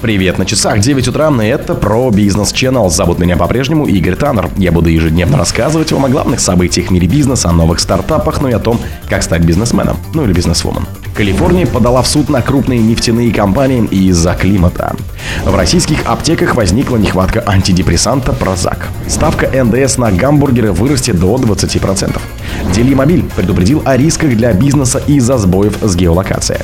Привет, на часах 9 утра, и это про бизнес Channel. Зовут меня по-прежнему Игорь Таннер. Я буду ежедневно рассказывать вам о главных событиях в мире бизнеса, о новых стартапах, ну и о том, как стать бизнесменом, ну или бизнесвумен. Калифорния подала в суд на крупные нефтяные компании из-за климата. В российских аптеках возникла нехватка антидепрессанта Прозак. Ставка НДС на гамбургеры вырастет до 20%. Делимобиль предупредил о рисках для бизнеса из-за сбоев с геолокацией.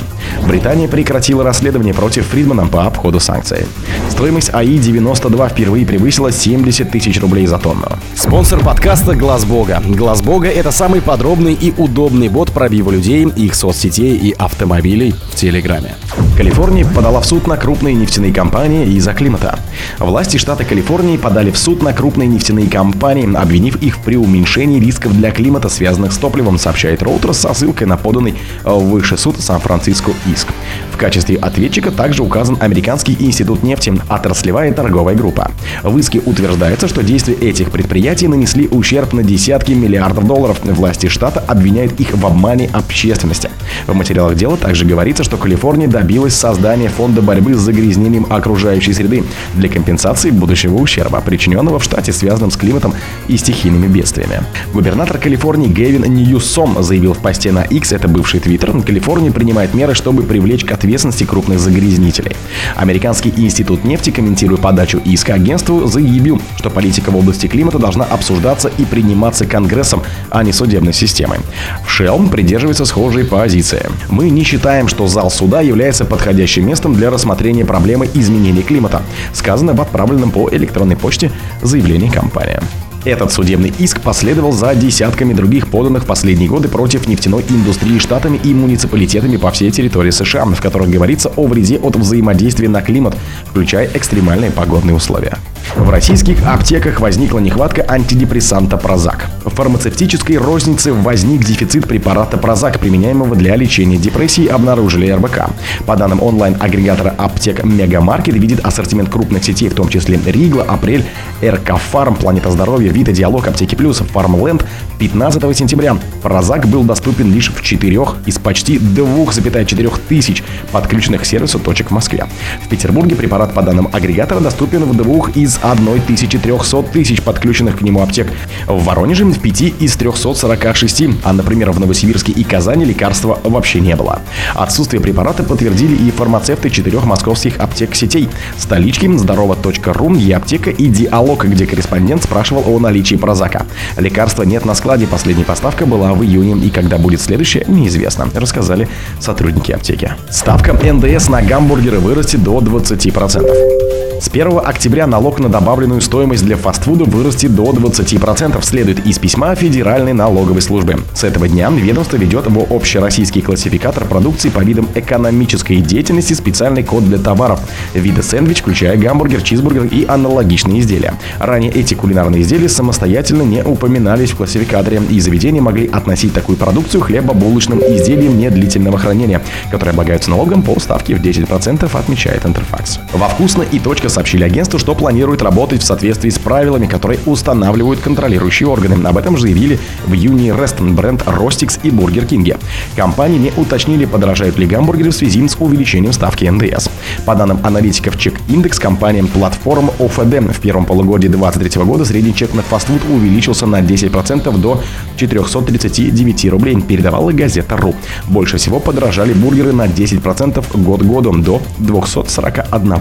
Британия прекратила расследование против Фридмана по обходу санкций. Стоимость АИ-92 впервые превысила 70 тысяч рублей за тонну. Спонсор подкаста Глаз Бога. Глаз Бога это самый подробный и удобный бот пробива людей, их соцсетей и автомобилей в Телеграме. Калифорния подала в суд на крупные нефтяные компании из-за климата. Власти штата Калифорнии подали в суд на крупные нефтяные компании, обвинив их в преуменьшении рисков для климата, связанных с топливом, сообщает Reuters со ссылкой на поданный в высший суд Сан-Франциско иск. В качестве ответчика также указан Американский институт нефти, отраслевая торговая группа. В иске утверждается, что действия этих предприятий нанесли ущерб на десятки миллиардов долларов. Власти штата обвиняют их в обмане общественности. В материалах дела также говорится, что Калифорния добилась создания фонда борьбы с загрязнением окружающей среды для компенсации будущего ущерба, причиненного в штате, связанным с климатом и стихийными бедствиями. Губернатор Калифорнии Гэвин Ньюсом заявил в посте на X, это бывший Твиттер, Калифорния принимает меры, чтобы привлечь к ответственности крупных загрязнителей. Американский институт нефти, комментируя подачу иска агентству, заявил, что политика в области климата должна обсуждаться и приниматься Конгрессом, а не судебной системой. В Shell придерживается схожей позиции. Мы не считаем, что зал суда является подходящим местом для рассмотрения проблемы изменения климата, сказано в отправленном по электронной почте заявлении компании. Этот судебный иск последовал за десятками других поданных в последние годы против нефтяной индустрии штатами и муниципалитетами по всей территории США, в которых говорится о вреде от взаимодействия на климат, включая экстремальные погодные условия. В российских аптеках возникла нехватка антидепрессанта Прозак. В фармацевтической рознице возник дефицит препарата Прозак, применяемого для лечения депрессии, обнаружили РБК. По данным онлайн-агрегатора аптек Мегамаркет, видит ассортимент крупных сетей, в том числе Ригла, Апрель, РК Фарм, Планета Здоровья, Вита Диалог, Аптеки Плюс, Фармленд. 15 сентября Прозак был доступен лишь в четырех из почти 2,4 тысяч подключенных к сервису точек в Москве. В Петербурге препарат по данным агрегатора доступен в двух из 1300 тысяч подключенных к нему аптек. В Воронеже в 5 из 346, а, например, в Новосибирске и Казани лекарства вообще не было. Отсутствие препарата подтвердили и фармацевты четырех московских аптек сетей. Столички, здорово.ру, Еаптека и Диалог, где корреспондент спрашивал о наличии прозака. Лекарства нет на складе, последняя поставка была в июне, и когда будет следующая, неизвестно, рассказали сотрудники аптеки. Ставка НДС на гамбургеры вырастет до 20%. С 1 октября налог на добавленную стоимость для фастфуда вырастет до 20%, следует из письма Федеральной налоговой службы. С этого дня ведомство ведет в общероссийский классификатор продукции по видам экономической деятельности специальный код для товаров. Виды сэндвич, включая гамбургер, чизбургер и аналогичные изделия. Ранее эти кулинарные изделия самостоятельно не упоминались в классификаторе, и заведения могли относить такую продукцию хлебобулочным изделиям недлительного хранения, которые облагаются налогом по ставке в 10%, отмечает Интерфакс. Во «Вкусно и точка» сообщили агентству, что планирует работать в соответствии с правилами, которые устанавливают контролирующие органы. Об этом заявили в Юнирест, он, бренд Rostic's и Burger King. Компании не уточнили, подорожают ли гамбургеры в связи с увеличением ставки НДС. По данным аналитиков Чек Индекс, компания платформ ОФД в первом полугодии 2023 года средний чек на фастфуд увеличился на 10% до 439 рублей, передавала газета РУ. Больше всего подорожали бургеры на 10% год году до 241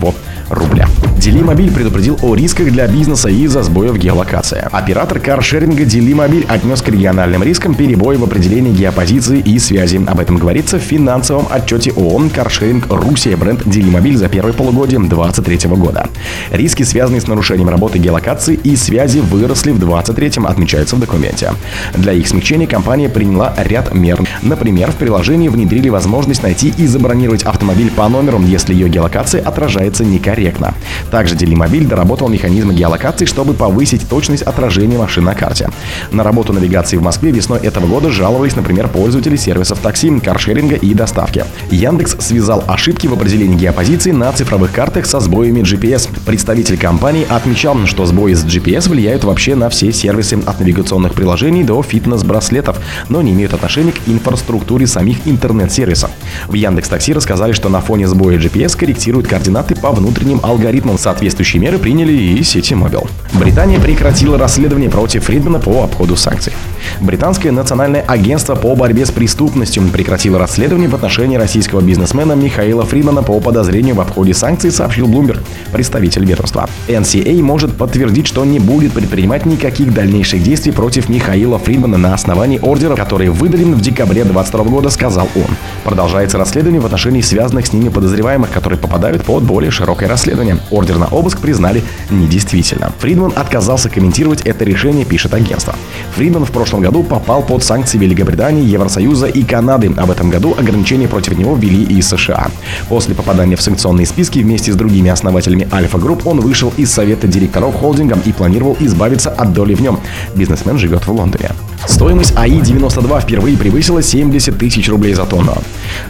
рубля. Делимобиль предупредил о рисках для бизнеса из-за сбоев геолокации. Оператор каршеринга Делимобиль отнес к региональным рискам перебои в определении геопозиции и связи. Об этом говорится в финансовом отчете ООН «Каршеринг Русия» бренд Делимобиль за первое полугодие 2023 года. Риски, связанные с нарушением работы геолокации и связи, выросли в 2023, отмечается в документе. Для их смягчения компания приняла ряд мер. Например, в приложении внедрили возможность найти и забронировать автомобиль по номеру, если ее геолокация отражается некорректно. Также Делимобиль доработал механизмы геолокации, чтобы повысить точность отражения машин на карте. На работу навигации в Москве весной этого года жаловались, например, пользователи сервисов такси, каршеринга и доставки. Яндекс связал ошибки в определении геопозиции на цифровых картах со сбоями GPS. Представитель компании отмечал, что сбои с GPS влияют вообще на все сервисы от навигационных приложений до фитнес-браслетов, но не имеют отношения к инфраструктуре самих интернет-сервисов. В Яндекс Такси рассказали, что на фоне сбоя GPS корректируют координаты по внутренним алгоритмам. Соответствующие меры приняли и сети Mobile. Британия прекратила расследование против Фридмана по обходу санкций. Британское национальное агентство по борьбе с преступностью прекратило расследование в отношении российского бизнесмена Михаила Фридмана по подозрению в обходе санкций, сообщил Bloomberg, представитель ведомства. NCA может подтвердить, что не будет предпринимать никаких дальнейших действий против Михаила Фридмана на основании ордера, который выдален в декабре 2022 года, сказал он. Продолжается расследование в отношении связанных с ними подозреваемых, которые попадают под более широкое расследование. Ордер на обыск признали недействительно. Фридман отказался комментировать это решение, пишет агентство. Фридман в прошлом году попал под санкции Великобритании, Евросоюза и Канады. В этом году ограничения против него ввели и США. После попадания в санкционные списки вместе с другими основателями Alfa Group он вышел из совета директоров холдинга и планировал избавиться от доли в нем. Бизнесмен живет в Лондоне. Стоимость АИ-92 впервые превысила 70 тысяч рублей за тонну.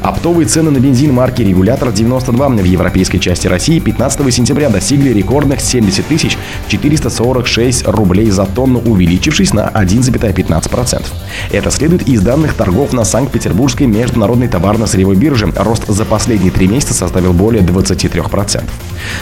Оптовые цены на бензин марки «Регуляр 92» в европейской части России 15 сентября достигли рекордных 70 тысяч 446 рублей за тонну, увеличившись на 1,15%. Это следует из данных торгов на Санкт-Петербургской международной товарно-сырьевой бирже. Рост за последние три месяца составил более 23%.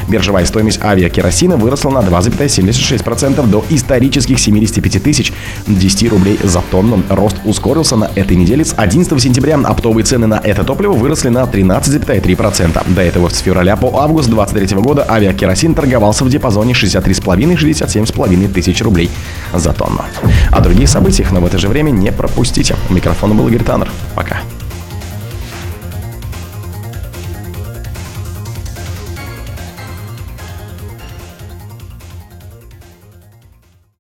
Биржевая стоимость авиакеросина выросла на 2,76% до исторических 75 тысяч 10 рублей за тонну. Рост ускорился на этой неделе. С 11 сентября оптовые цены на это топливо выросли на 13,3%. До этого с февраля по август 2023 года авиакеросин торговался в диапазоне 63,5-67,5 тысяч рублей за тонну. О других событиях, но в это же время не пропустите. У микрофона был Игорь Таннер. Пока.